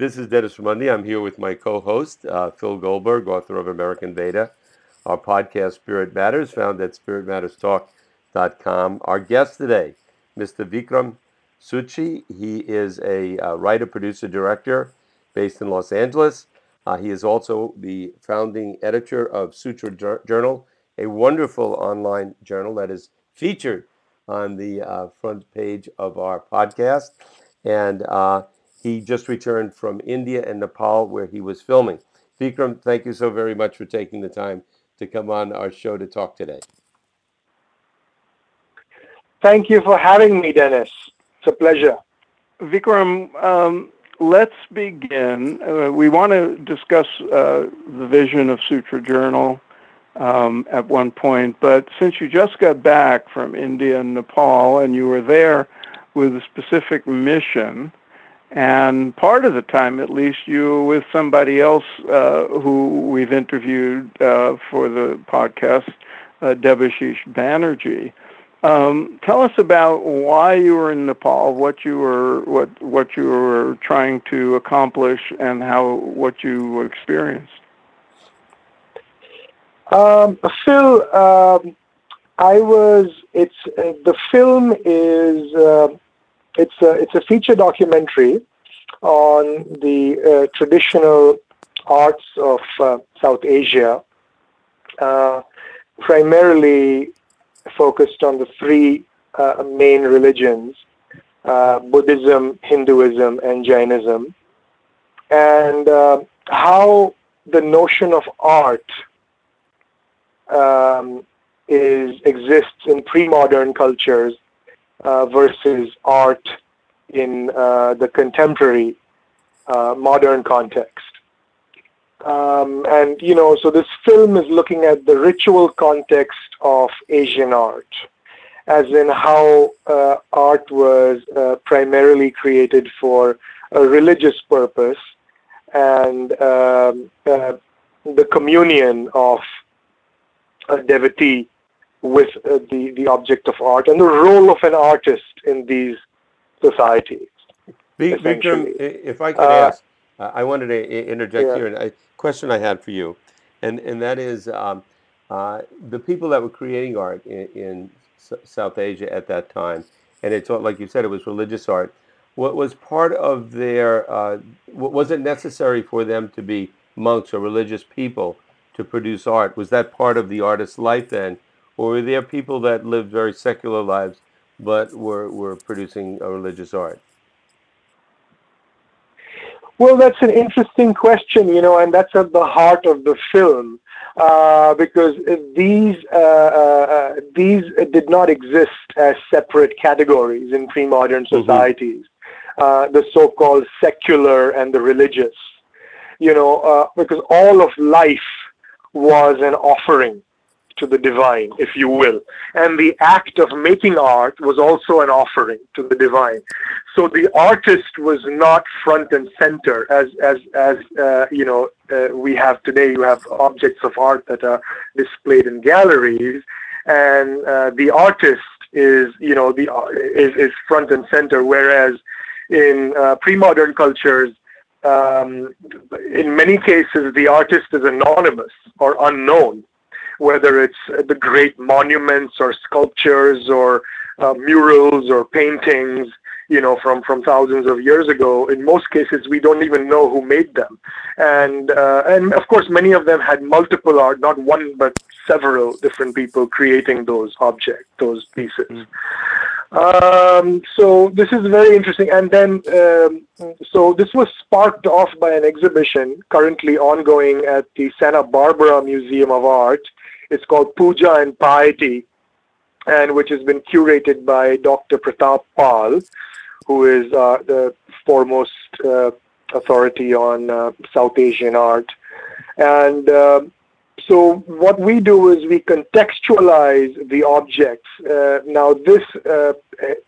This is Dennis Raimondi. I'm here with my co-host, uh, Phil Goldberg, author of American Veda. Our podcast, Spirit Matters, found at spiritmatterstalk.com. Our guest today, Mr. Vikram Zutshi. He is a uh, writer, producer, director based in Los Angeles. Uh, he is also the founding editor of Sutra Journal, a wonderful online journal that is featured on the uh, front page of our podcast. And uh, he just returned from India and Nepal, where he was filming. Vikram, thank you so very much for taking the time to come on our show to talk today. Thank you for having me, Dennis. It's a pleasure. Vikram, um, let's begin. Uh, we want to discuss uh, the vision of Sutra Journal um, at one point, but since you just got back from India and Nepal and you were there with a specific mission, and part of the time, at least, you were with somebody else uh, who we've interviewed uh, for the podcast, uh, Debashish Banerjee. Um, tell us about why you were in Nepal, what you were what what you were trying to accomplish, and how what you experienced. Um, Phil, um, I was. It's uh, the film is uh, it's a it's a feature documentary on the uh, traditional arts of uh, South Asia, uh, primarily focused on the three uh, main religions uh, Buddhism, Hinduism, and Jainism, and uh, how the notion of art um, is exists in pre-modern cultures uh, versus art in uh, the contemporary uh, modern context. Um, and you know, so this film is looking at the ritual context of Asian art, as in how uh, art was uh, primarily created for a religious purpose, and um, the communion of a devotee with uh, the the object of art, and the role of an artist in these societies. Vikram, if I could uh, ask, I wanted to interject yeah. here, and a question I had for you, and and that is um, uh, the people that were creating art in, in S- South Asia at that time, and it's like you said, it was religious art. What was part of their? Uh, was it necessary for them to be monks or religious people to produce art? Was that part of the artist's life then, or were there people that lived very secular lives but were were producing a religious art? Well, that's an interesting question, you know, and that's at the heart of the film uh, because these uh, uh, uh these did not exist as separate categories in pre-modern mm-hmm. societies. Mm-hmm. the so-called secular and the religious, you know, uh, because all of life was an offering to the divine, if you will. And the act of making art was also an offering to the divine. So the artist was not front and center as as as uh, you know uh, we have today. You have objects of art that are displayed in galleries, and uh, the artist is you know the is, is front and center. Whereas in uh, pre-modern cultures, um, in many cases, the artist is anonymous or unknown whether it's the great monuments or sculptures or uh, murals or paintings, you know, from, from thousands of years ago. In most cases, we don't even know who made them. And, uh, and of course, many of them had multiple art, not one, but several different people creating those objects, those pieces. Mm. Um, so this is very interesting. And then, um, so this was sparked off by an exhibition currently ongoing at the Santa Barbara Museum of Art it's called Puja and Piety, and which has been curated by Dr. Pratap Pal, who is uh, the foremost uh, authority on uh, South Asian art. And uh, so what we do is we contextualize the objects. Uh, now this uh,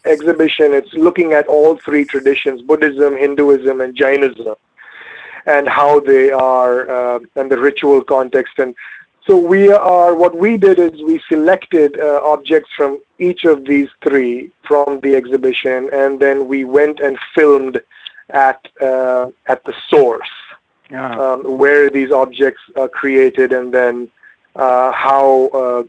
exhibition, it's looking at all three traditions, Buddhism, Hinduism, and Jainism and how they are uh, and the ritual context and so we are, what we did is we selected uh, objects from each of these three from the exhibition, and then we went and filmed at uh, at the source, Um, where these objects are created, and then uh, how uh,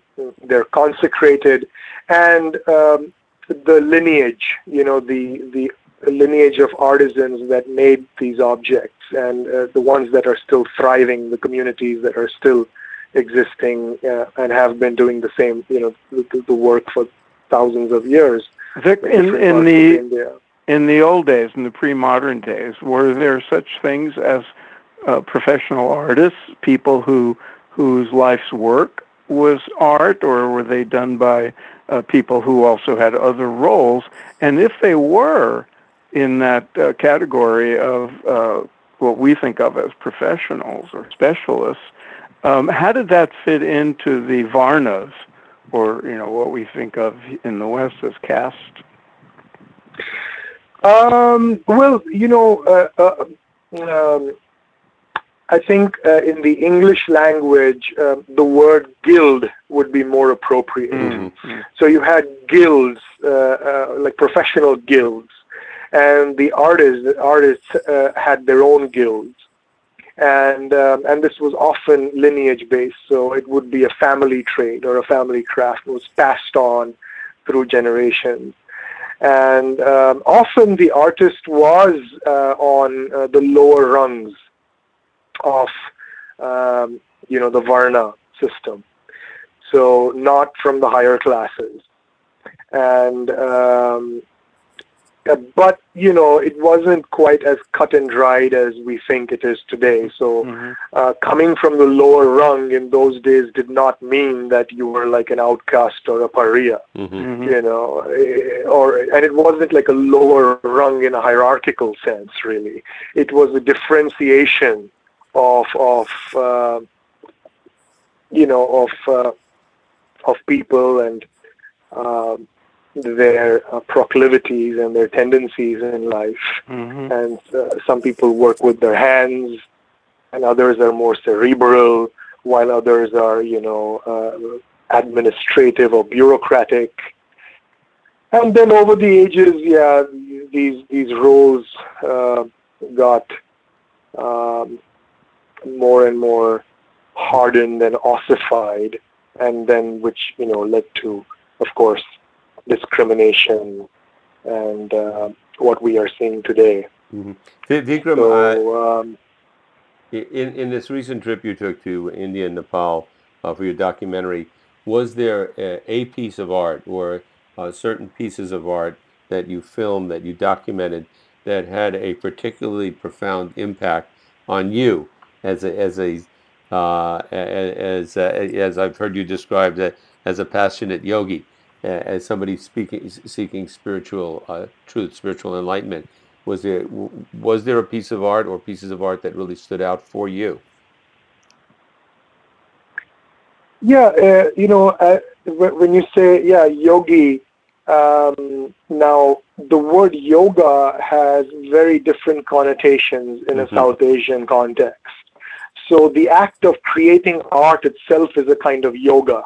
they're consecrated, and um, the lineage. You know, the the lineage of artisans that made these objects, and uh, the ones that are still thriving, the communities that are still existing uh, and have been doing the same, you know, the, the work for thousands of years. Vic, in in, different in parts of the in the old days, in the pre-modern days, were there such things as uh, professional artists, people who whose life's work was art, or were they done by uh, people who also had other roles? And if they were in that uh, category of uh, what we think of as professionals or specialists, um, how did that fit into the varnas, or you know what we think of in the West as caste? Um, well, you know, uh, uh, um, I think uh, in the English language, uh, the word guild would be more appropriate. Mm-hmm. So you had guilds, uh, uh, like professional guilds, and the artists, the artists uh, had their own guilds, and um, and this was often lineage based. So it would be a family trade or a family craft. It was passed on through generations and um, often the artist was uh, on uh, the lower rungs of um, you know the varna system so not from the higher classes and um, uh, but you know it wasn't quite as cut and dried as we think it is today so Mhm. uh, coming from the lower rung in those days did not mean that you were like an outcast or a pariah Mm-hmm. Mhm. you know, eh, or and it wasn't like a lower rung in a hierarchical sense, really. It was a differentiation of of uh, you know of uh, of people and um their uh, proclivities and their tendencies in life. Mhm. And uh, some people work with their hands, and others are more cerebral, while others are, you know, uh, administrative or bureaucratic. And then over the ages, yeah, these these roles uh, got um, more and more hardened and ossified, and then which you know led to, of course, discrimination and uh, what we are seeing today. Mm-hmm. Vikram, So um, in in this recent trip you took to India and Nepal uh, for your documentary, was there a, a piece of art or uh, certain pieces of art that you filmed that you documented that had a particularly profound impact on you as a as a uh, as uh, as I've heard you described uh, as a passionate yogi, as somebody speaking seeking spiritual uh, truth, spiritual enlightenment. Was there was there a piece of art or pieces of art that really stood out for you? yeah, uh, you know, uh, when you say yeah, yogi. Um, now, the word yoga has very different connotations in a Mhm. South Asian context. So the act of creating art itself is a kind of yoga.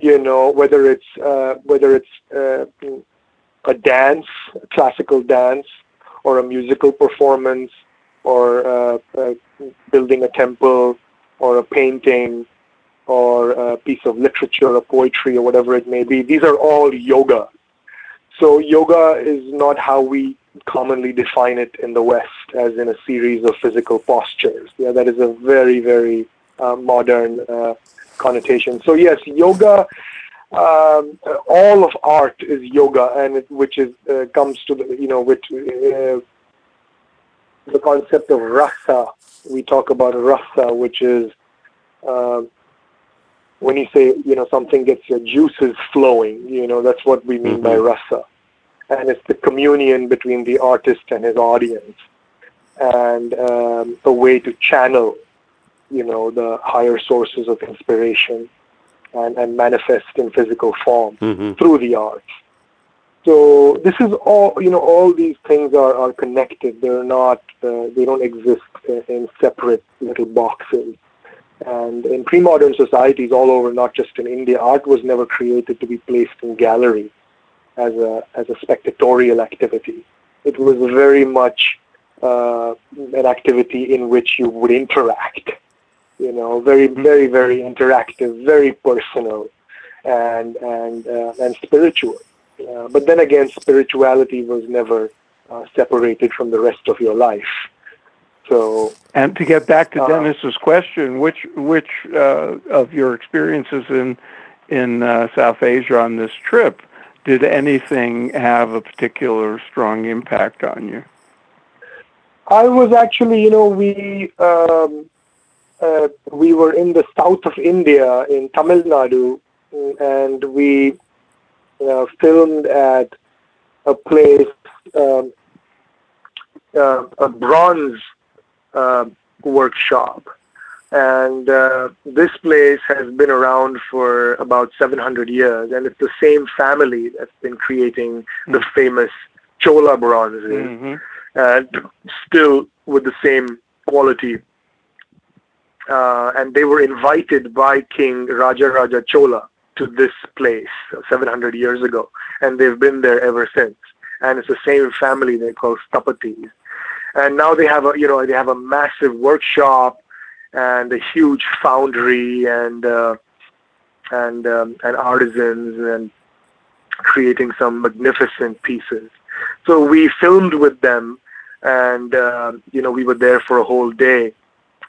You know, whether it's uh, whether it's uh, a dance, a classical dance, or a musical performance, or uh, uh, building a temple, or a painting, or a piece of literature, or poetry, or whatever it may be. These are all yoga. So yoga is not how we commonly define it in the West, as in a series of physical postures. Yeah, that is a very, very uh, modern uh, connotation. So yes, yoga. Um, all of art is yoga, and it, which is uh, comes to the you know which uh, the concept of rasa. We talk about rasa, which is um when you say you know something gets your juices flowing. You know that's what we mean by rasa, and it's the communion between the artist and his audience, and um, a way to channel, you know, the higher sources of inspiration, and and manifest in physical form Mm-hmm. through the arts. So this is all, you know, all these things are, are connected. They're not, uh, they don't exist in, in separate little boxes. And in pre-modern societies all over, not just in India, art was never created to be placed in gallery as a, as a spectatorial activity. It was very much uh, an activity in which you would interact. You know, very, Mm-hmm. very, very interactive, very personal, and and uh, and spiritual. Uh, but then again, spirituality was never uh, separated from the rest of your life. So And to get back to Uh, Dennis's question, which which uh, of your experiences in in uh, South Asia on this trip did anything have a particular strong impact on you? I was actually, you know, we um, uh, we were in the south of India in Tamil Nadu, and we uh, filmed at a place, um, uh, a bronze uh, workshop, and uh, this place has been around for about 700 years, and it's the same family that's been creating the famous Chola bronzes Mm-hmm. and still with the same quality. Uh, and they were invited by King Raja Raja Chola to this place 700 years ago, and they've been there ever since. And it's the same family they call Stapatis. And now they have a, you know, they have a massive workshop and a huge foundry and uh, and um, and artisans and creating some magnificent pieces. So we filmed with them, and uh, you know we were there for a whole day.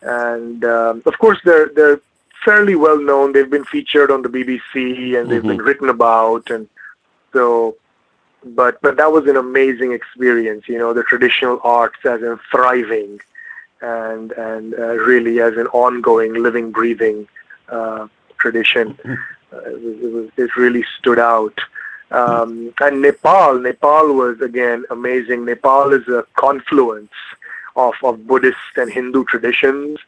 And um, of course, they're they're fairly well known. They've been featured on the BBC and they've been written about, and so. But but that was an amazing experience. You know, the traditional arts as in thriving, and and uh, really as an ongoing, living, breathing uh, tradition. Uh, it, was, it was it really stood out. Um, and Nepal, Nepal was again amazing. Nepal is a confluence of, of Buddhist and Hindu traditions,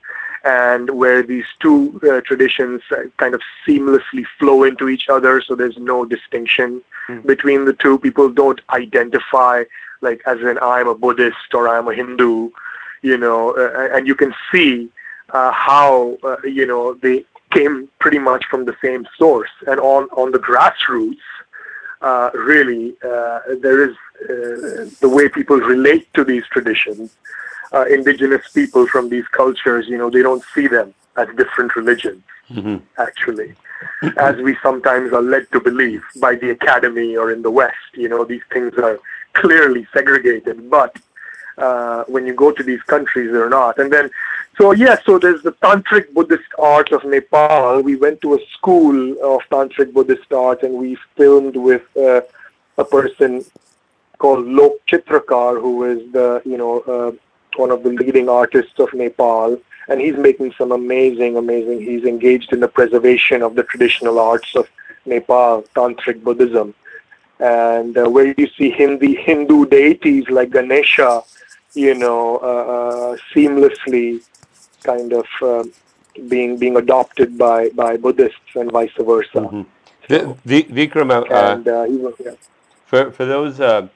and where these two uh, traditions kind of seamlessly flow into each other, so there's no distinction between the two. People don't identify like as in I'm a Buddhist or I'm a Hindu, you know, uh, and you can see uh, how uh, you know they came pretty much from the same source, and on on the grassroots uh, really, uh, there is uh, the way people relate to these traditions. Uh, indigenous people from these cultures, you know, they don't see them as different religions, actually, as we sometimes are led to believe by the academy or in the West. You know, these things are clearly segregated, but uh, when you go to these countries, they're not. And then, so yeah, so there's the Tantric Buddhist art of Nepal. We went to a school of Tantric Buddhist art and we filmed with uh, a person called Lok Chitrakar, who is the, you know, uh, one of the leading artists of Nepal. And he's making some amazing, amazing, he's engaged in the preservation of the traditional arts of Nepal, Tantric Buddhism. And uh, where you see Hindi, Hindu deities like Ganesha, you know, uh, uh, seamlessly kind of uh, being being adopted by, by Buddhists and vice versa. Vi- Vi- Vikram, uh, And uh, was, yeah. for for those uh,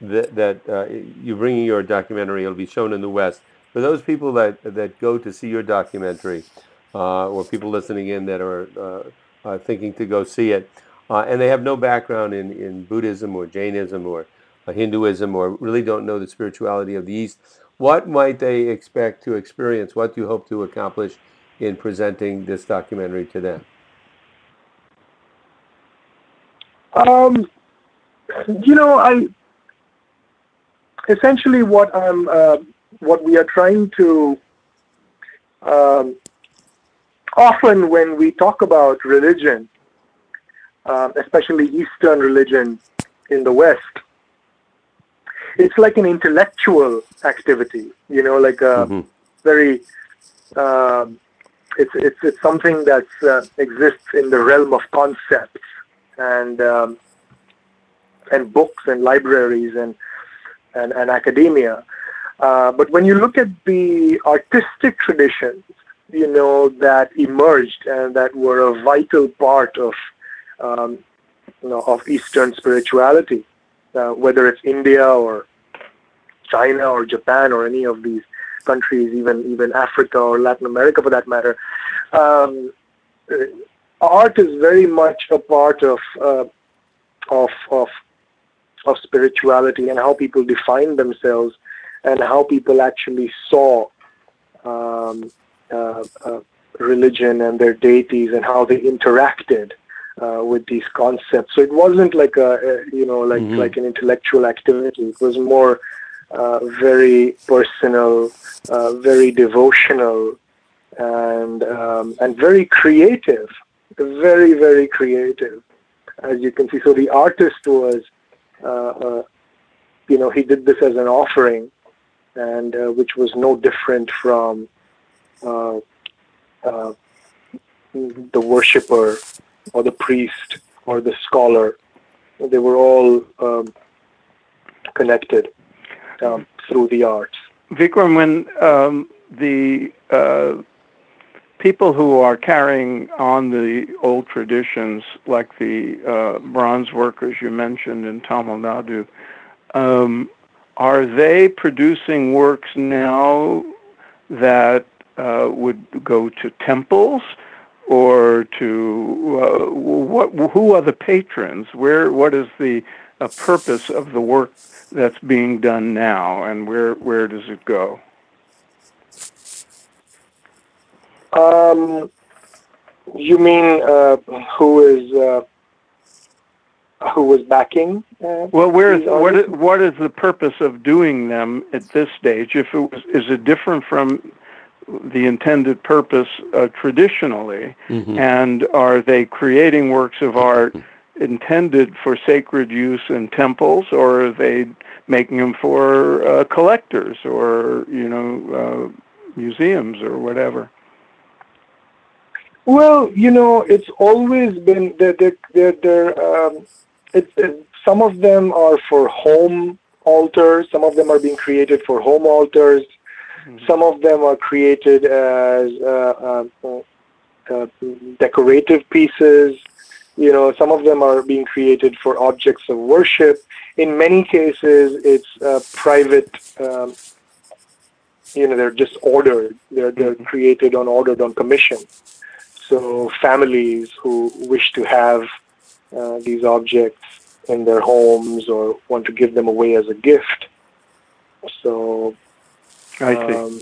that, that uh, you're bringing your documentary, it'll be shown in the West. For those people that that go to see your documentary, uh, or people listening in that are uh, uh, thinking to go see it, uh, and they have no background in, in Buddhism or Jainism or uh, Hinduism, or really don't know the spirituality of the East, what might they expect to experience? What do you hope to accomplish in presenting this documentary to them? Um, you know, I essentially what I'm uh, what we are trying to um, often when we talk about religion, uh, especially Eastern religion in the West, it's like an intellectual activity. You know, like a Mhm. very um, it's it's it's something that uh, exists in the realm of concepts and um, and books and libraries and and, and academia. Uh, but when you look at the artistic traditions, you know that emerged and that were a vital part of um, you know of Eastern spirituality, uh, whether it's India or China or Japan or any of these countries, even even Africa or Latin America for that matter. Um, art is very much a part of uh, of of of spirituality and how people define themselves and how people actually saw um, uh, uh, religion and their deities and how they interacted uh, with these concepts. So it wasn't like a, you know like mm-hmm. like an intellectual activity. It was more uh, very personal, uh, very devotional, and um, and very creative. Very very creative, as you can see. So the artist was, uh, uh, you know, he did this as an offering, and uh, which was no different from the worshiper or the priest or the scholar. They were all um, connected um, through the arts. Vikram, when um, the uh, people who are carrying on the old traditions, like the uh, bronze workers you mentioned in Tamil Nadu, um, are they producing works now that uh, would go to temples? Or to uh, what? Who are the patrons? Where? What is the uh, purpose of the work that's being done now, and where where does it go? Um, you mean uh, who is uh, who was backing? Uh, well, where is what is, what is the purpose of doing them at this stage? If it was, is it different from the intended purpose uh, traditionally, mm-hmm. and are they creating works of art intended for sacred use in temples, or are they making them for uh, collectors or you know uh, museums or whatever? Well, you know, it's always been they're, they're, they're, um, it, it, some of them are for home altars. Some of them are being created for home altars. Mm-hmm. Some of them are created as uh, uh, uh, decorative pieces. You know, some of them are being created for objects of worship. In many cases, it's uh, private. Um, you know, they're just ordered. They're they're mm-hmm. created on ordered on commission. So families who wish to have uh, these objects in their homes or want to give them away as a gift. So I see. Um,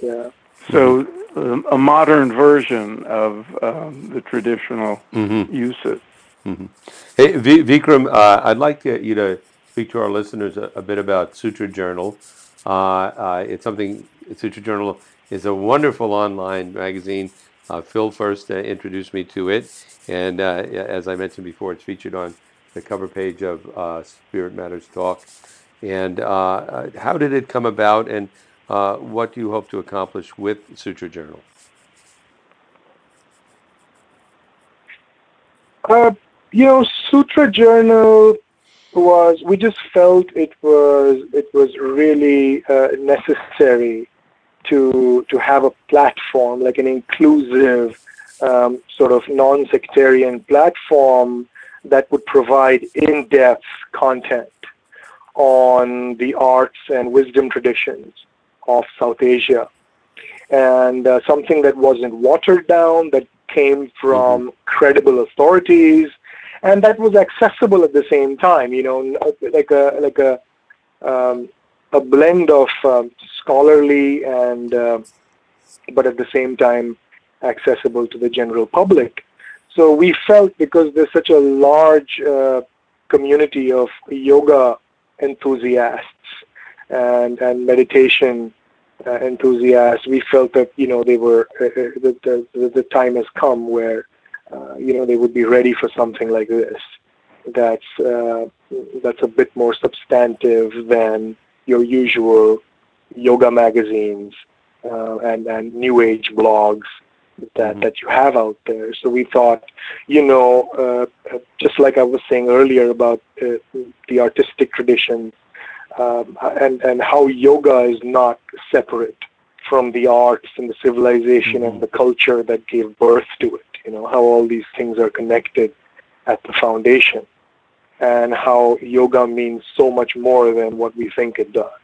yeah. So um, a modern version of um, the traditional mm-hmm. usage. Mm-hmm. Hey, v- Vikram, uh, I'd like to, you to speak to our listeners a, a bit about Sutra Journal. Uh, uh, it's something, Sutra Journal is a wonderful online magazine. Uh, Phil first uh, introduced me to it, and uh, as I mentioned before, it's featured on the cover page of Spirit Matters Talk. And how did it come about? And uh, what do you hope to accomplish with Sutra Journal? Uh, you know, Sutra Journal was we just felt it was it was really uh, necessary to to have a platform like an inclusive um, sort of non-sectarian platform that would provide in-depth content on the arts and wisdom traditions of South Asia. And uh, something that wasn't watered down, that came from mm-hmm. credible authorities, and that was accessible at the same time. You know, like a like a um, a blend of um, scholarly and uh, but at the same time accessible to the general public. So we felt because there's such a large uh, community of yoga enthusiasts and and meditation uh, enthusiasts, we felt that you know they were uh, uh, the, the the time has come where uh, you know they would be ready for something like this. That's uh, that's a bit more substantive than your usual yoga magazines uh, and and new age blogs that mm-hmm. that you have out there. So we thought, you know, just like I was saying earlier about the artistic tradition um, and and how yoga is not separate from the arts and the civilization mm-hmm. and the culture that gave birth to it. You know how all these things are connected at the foundation, and how yoga means so much more than what we think it does.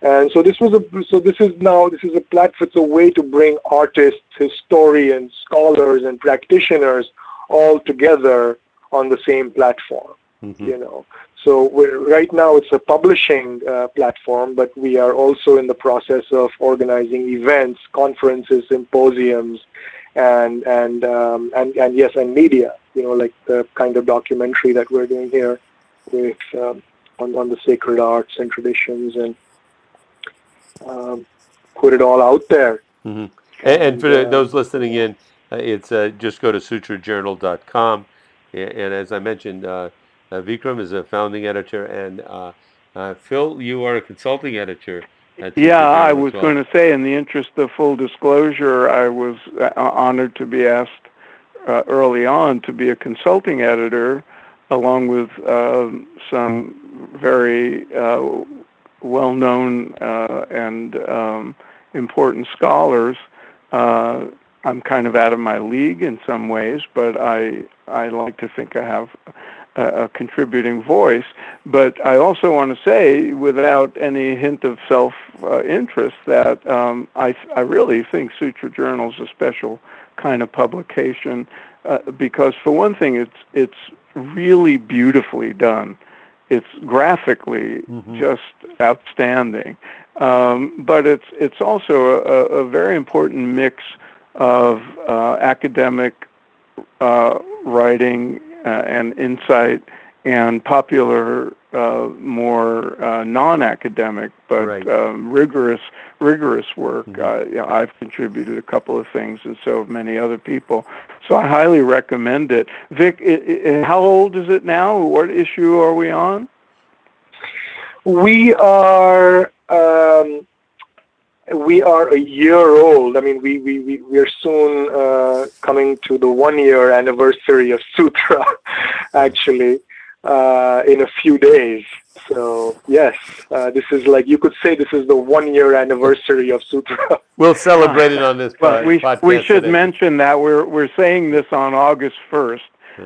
And so this was a so this is now this is a platform. It's a way to bring artists, historians, scholars, and practitioners all together on the same platform. Mm-hmm. You know, so right now it's a publishing uh, platform, but we are also in the process of organizing events, conferences, symposiums, and and um, and and yes, and media. You know, like the kind of documentary that we're doing here with um, on on the sacred arts and traditions, and um, put it all out there. Mm-hmm. And, and, for uh, those listening in, uh, it's uh, just go to sutrajournal.com, and, and as I mentioned uh, Vikram is a founding editor, and uh, uh, Phil, you are a consulting editor. yeah, I was well. going to say, in the interest of full disclosure, I was uh, honored to be asked uh, early on to be a consulting editor, along with um, some very well-known and um, important scholars. I'm kind of out of my league in some ways, but I I like to think I have a, contributing voice. But I also want to say, without any hint of self uh, interest, that um, I, I really think Sutra Journal is a special kind of publication uh, because, for one thing, it's it's really beautifully done. It's graphically mm-hmm. just outstanding, um, but it's it's also a, a very important mix of uh, academic uh, writing and insight and popular, uh, more uh, non-academic but right. um, rigorous, rigorous work. Mm-hmm. Uh, you know, I've contributed a couple of things, and so have many other people. So I highly recommend it. Vic, it, it, how old is it now? What issue are we on? We are. Um, we are a year old. I mean, we, we, we, we are soon uh, coming to the one year anniversary of Sutra, actually, uh, in a few days. So, yes, uh, this is like, you could say this is the one year anniversary of Sutra. We'll celebrate it on this but we, we should today. mention that we're, we're saying this on August 1st.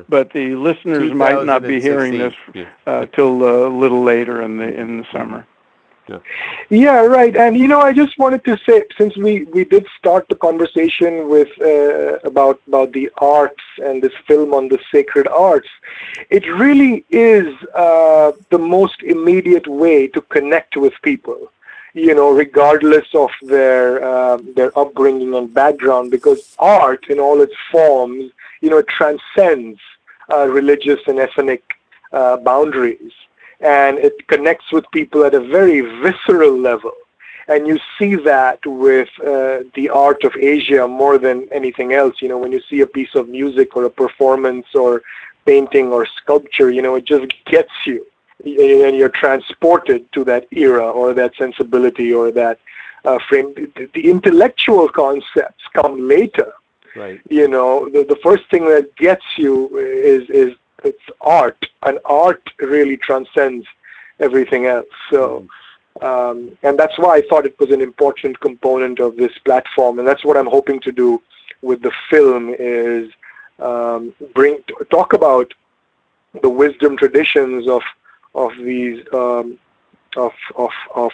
But the listeners might not be hearing this uh, till a little later in the in the summer. Yeah. yeah, right. And you know, I just wanted to say, since we we did start the conversation with uh, about about the arts and this film on the sacred arts, it really is uh, the most immediate way to connect with people. You know, regardless of their uh, their upbringing and background, because art in all its forms, you know, transcends uh, religious and ethnic uh, boundaries and it connects with people at a very visceral level. And you see that with uh, the art of Asia more than anything else. You know, when you see a piece of music or a performance or painting or sculpture, you know, it just gets you. And you're transported to that era or that sensibility or that uh, frame. The, the intellectual concepts come later. Right. You know, the, the first thing that gets you is is it's art, and art really transcends everything else. So, um, and that's why I thought it was an important component of this platform, and that's what I'm hoping to do with the film is um, bring talk about the wisdom traditions of of these um, of of of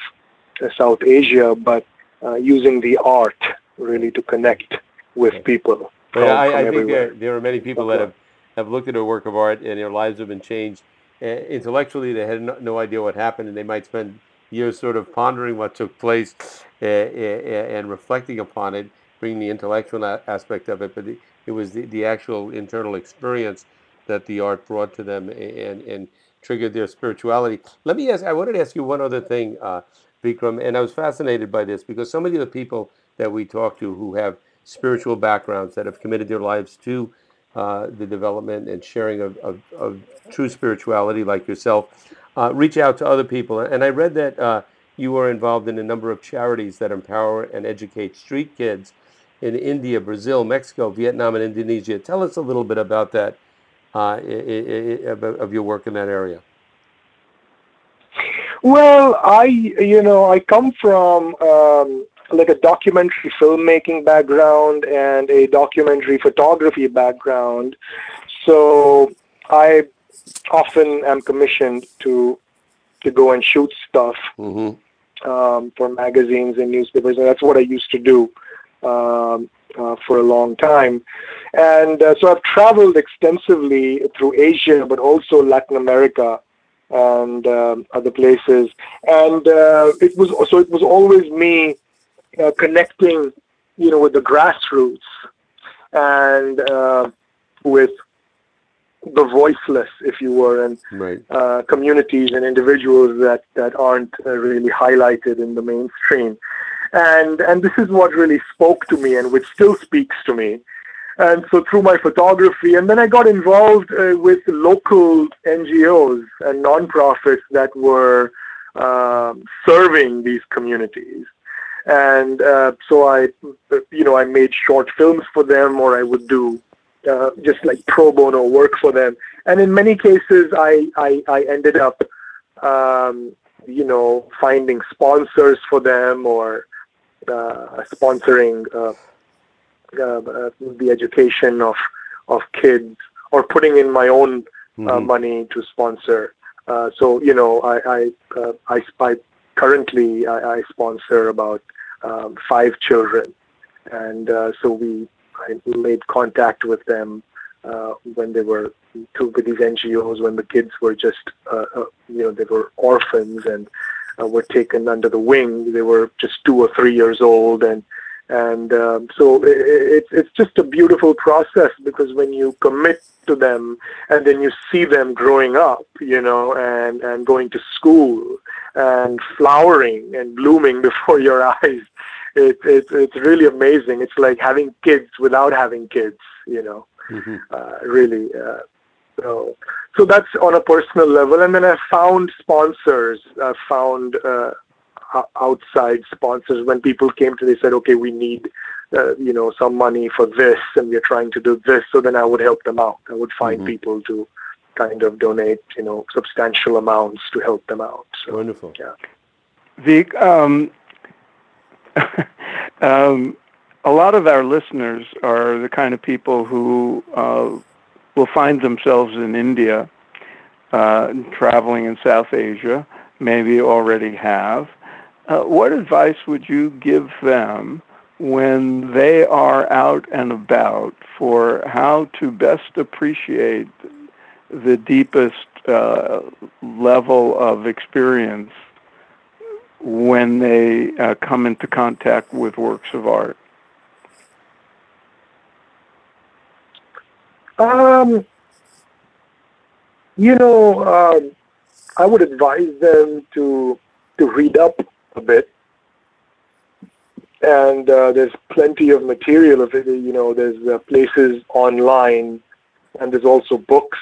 South Asia, but uh, using the art really to connect with people. From, yeah, I, I think there, there are many people that have have looked at a work of art and their lives have been changed. Intellectually, they had no, no, idea what happened, and they might spend years sort of pondering what took place uh, and reflecting upon it, bringing the intellectual aspect of it. But it, it was the, the, actual internal experience that the art brought to them and, and triggered their spirituality. Let me ask, I wanted to ask you one other thing, uh, Vikram, and I was fascinated by this because so many of the people that we talk to who have spiritual backgrounds that have committed their lives to uh, the development and sharing of, of, of, true spirituality like yourself, uh, reach out to other people. And I read that uh, you are involved in a number of charities that empower and educate street kids in India, Brazil, Mexico, Vietnam, and Indonesia. Tell us a little bit about that, uh, of your work in that area. Well, I, you know, I come from um, like a documentary filmmaking background and a documentary photography background. So I often am commissioned to to go and shoot stuff mm-hmm. um, for magazines and newspapers, and that's what I used to do. Um, uh, for a long time. And uh, so I've traveled extensively through Asia, but also Latin America and um, other places. And uh, it was so it was always me uh, connecting, you know, with the grassroots and uh, with the voiceless, if you were, and Right. uh, communities and individuals that that aren't uh, really highlighted in the mainstream. And and this is what really spoke to me, and which still speaks to me. And so through my photography, and then I got involved uh, with local NGOs and nonprofits that were um serving these communities. And uh, so I, you know, I made short films for them, or I would do uh, just like pro bono work for them. And in many cases, I I, I ended up, um, you know, finding sponsors for them or uh, sponsoring uh, uh, uh, the education of of kids or putting in my own uh, Mhm. money to sponsor. Uh, so you know, I I uh, I, I currently I, I sponsor about um, five children, and uh, so we I made contact with them uh, when they were through with these NGOs when the kids were just uh, uh, you know they were orphans and uh, were taken under the wing. They were just two or three years old, and and um, so it, it, it's just a beautiful process because when you commit to them and then you see them growing up, you know, and and going to school and flowering and blooming before your eyes. It's it's it's really amazing. It's like having kids without having kids, you know Mhm. uh, really. Uh, so, so that's on a personal level. And then I found sponsors. I found uh, outside sponsors. When people came to, they said, "Okay, we need, uh, you know, some money for this, and we're trying to do this." So then I would help them out. I would find Mhm. people to kind of donate, you know, substantial amounts to help them out. So, Wonderful. yeah. Vic, um, um, a lot of our listeners are the kind of people who uh, will find themselves in India, uh, traveling in South Asia, maybe already have. Uh, what advice would you give them when they are out and about for how to best appreciate the deepest uh, level of experience when they uh, come into contact with works of art? Um, you know, um, I would advise them to to read up a bit, and uh, there's plenty of material of it. You know, there's uh, places online, and there's also books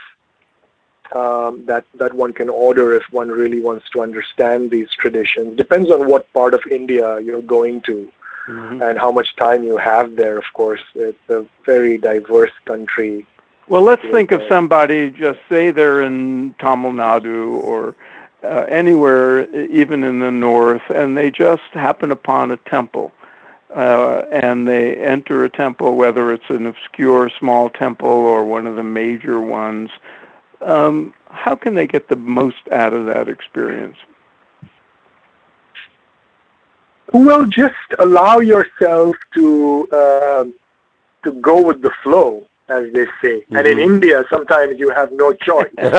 um, that that one can order if one really wants to understand these traditions. Depends on what part of India you're going to Mhm. and how much time you have there. Of course, it's a very diverse country. Well, let's think of somebody, just say they're in Tamil Nadu or uh, anywhere, even in the north, and they just happen upon a temple. Uh, and they enter a temple, whether it's an obscure small temple or one of the major ones. Um, how can they get the most out of that experience? Well, just allow yourself to uh, to go with the flow, as they say. And in Mhm. India, sometimes you have no choice because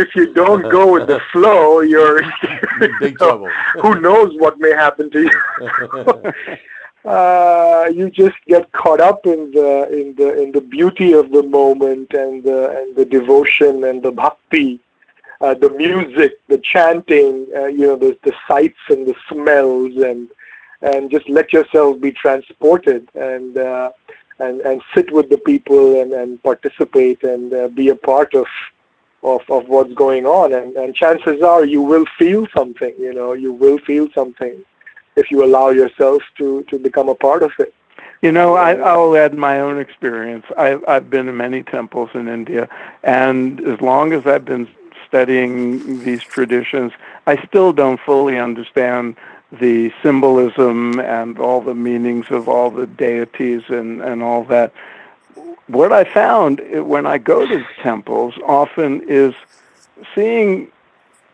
if you don't go with the flow, you're in Big trouble. who knows what may happen to you. Uh, you just get caught up in the in the in the beauty of the moment and the and the devotion and the bhakti, uh, the music, the chanting, uh, you know, the the sights and the smells, and and just let yourself be transported and uh, and and sit with the people and and participate and uh, be a part of. Of, of what's going on and, and chances are you will feel something you know you will feel something if you allow yourself to to become a part of it You know, I, I'll add my own experience. I've, I've been in many temples in India, and as long as I've been studying these traditions, I still don't fully understand the symbolism and all the meanings of all the deities and, and all that. What I found when I go to temples often is seeing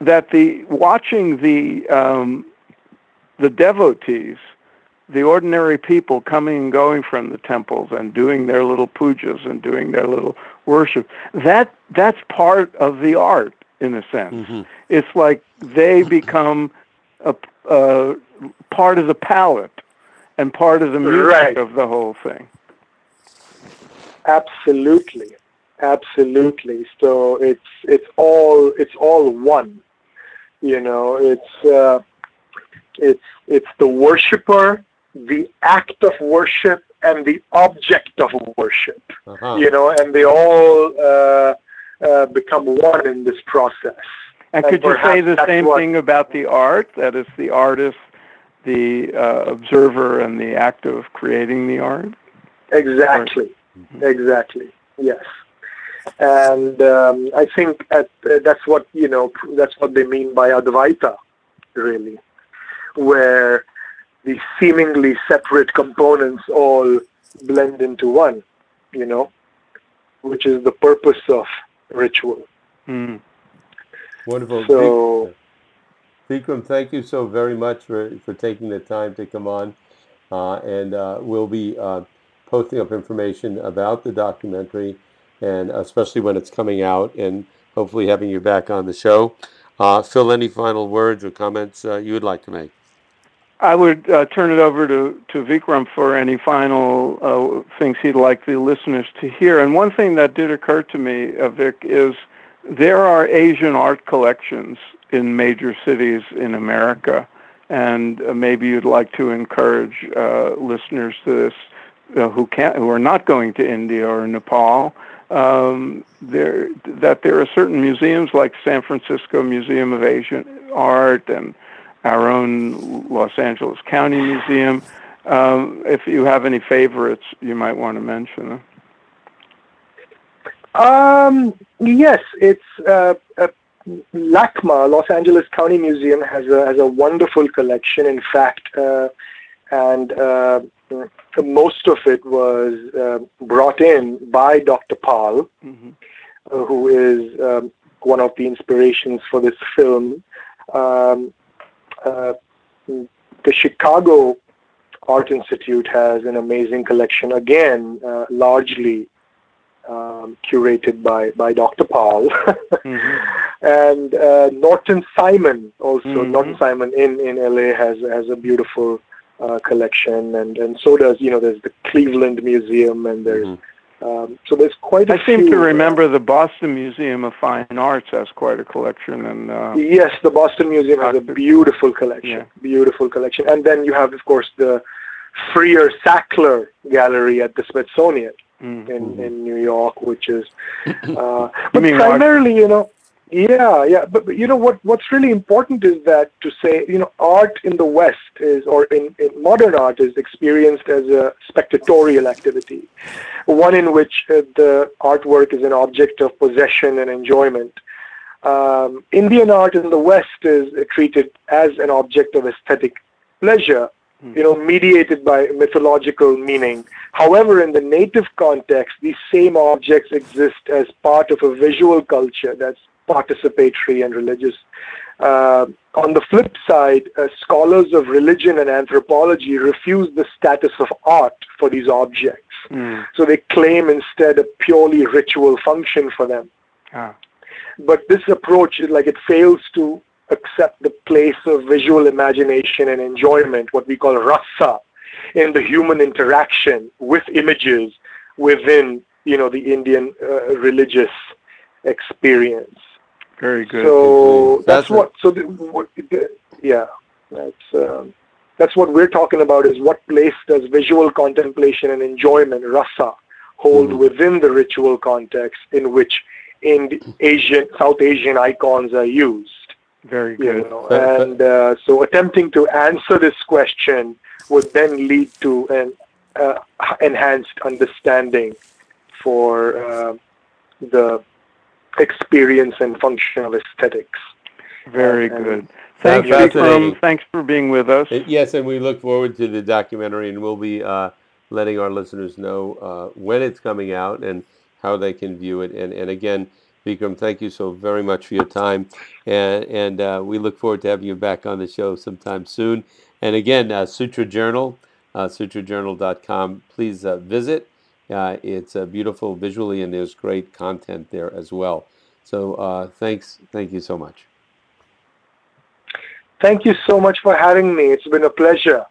that the watching the um, the devotees the ordinary people coming and going from the temples and doing their little pujas and doing their little worship. That that's part of the art in a sense. Mm-hmm. It's like they become a, a, part of the palette and part of the music right. of the whole thing. Absolutely, absolutely. So it's it's all it's all one. You know, it's uh, it's it's the worshiper the act of worship and the object of worship. Uh-huh. You know, and they all uh, uh, become one in this process. And, and could you say the same what, thing about the art? That is, the artist, the uh, observer, and the act of creating the art. Exactly. Mm-hmm. Exactly. Yes. And um, I think at, uh, that's what you know. That's what they mean by Advaita, really, where the seemingly separate components all blend into one, you know, which is the purpose of ritual. Mm. Wonderful. So, Vikram, thank you so very much for, for taking the time to come on. Uh, and uh, we'll be uh, posting up information about the documentary, and especially when it's coming out, and hopefully having you back on the show. Uh, Phil, any final words or comments uh, you would like to make? I would uh, turn it over to, to Vikram for any final uh, things he'd like the listeners to hear. And one thing that did occur to me, uh, Vic, is there are Asian art collections in major cities in America, and uh, maybe you'd like to encourage uh, listeners to this uh, who can't, who are not going to India or Nepal. Um, there that there are certain museums like San Francisco Museum of Asian Art and our own Los Angeles County Museum. Um, if you have any favorites, you might want to mention them. Um, yes, it's uh, uh, LACMA, Los Angeles County Museum, has a has a wonderful collection. In fact, uh, and uh, most of it was uh, brought in by Dr. Pal, mm-hmm. Uh, who is um, one of the inspirations for this film. Um, the Chicago Art Institute has an amazing collection, again, uh, largely um, curated by, by Dr. Pal. mm-hmm. And uh, Norton Simon, also, mm-hmm. Norton Simon in, in LA has, has a beautiful uh, collection. And, and so does, you know, there's the Cleveland Museum and there's mm-hmm. Um, so there's quite I seem to remember the Boston Museum of Fine Arts has quite a collection. And uh, yes, the Boston Museum has a beautiful collection. Yeah. Beautiful collection. And then you have, of course, the Freer Sackler Gallery at the Smithsonian mm-hmm. in, in New York, which is. Uh, but primarily, you know, yeah, yeah, but, but, you know what? What's really important is that to say, you know, art in the West is, or in, in modern art, is experienced as a spectatorial activity, one in which uh, the artwork is an object of possession and enjoyment. Um, Indian art in the West is treated as an object of aesthetic pleasure, hmm. you know, mediated by mythological meaning. However, in the native context, these same objects exist as part of a visual culture that's participatory and religious. Uh, on the flip side, uh, scholars of religion and anthropology refuse the status of art for these objects. Mm. So they claim instead a purely ritual function for them. Ah. But this approach, like it fails to accept the place of visual imagination and enjoyment, what we call rasa, in the human interaction with images within, you know, the Indian uh, religious experience. Very good. So that's, that's what. So the, what, the, yeah, that's um, that's what we're talking about. Is what place does visual contemplation and enjoyment, rasa, hold mm-hmm. within the ritual context in which in Asian South Asian icons are used. Very good. You know? and uh, so attempting to answer this question would then lead to an uh, enhanced understanding for uh, the experience and functional aesthetics. Very and, good. Thanks, Vikram. Thanks for being with us. Yes, and we look forward to the documentary, and we'll be uh, letting our listeners know uh, when it's coming out and how they can view it. And, and again, Vikram, thank you so very much for your time, and, and uh, we look forward to having you back on the show sometime soon. And again, uh, Sutra Journal uh, sutrajournal.com. Please uh, visit. Uh, it's uh, beautiful visually, and there's great content there as well. So uh, thanks, thank you so much. Thank you so much for having me. It's been a pleasure.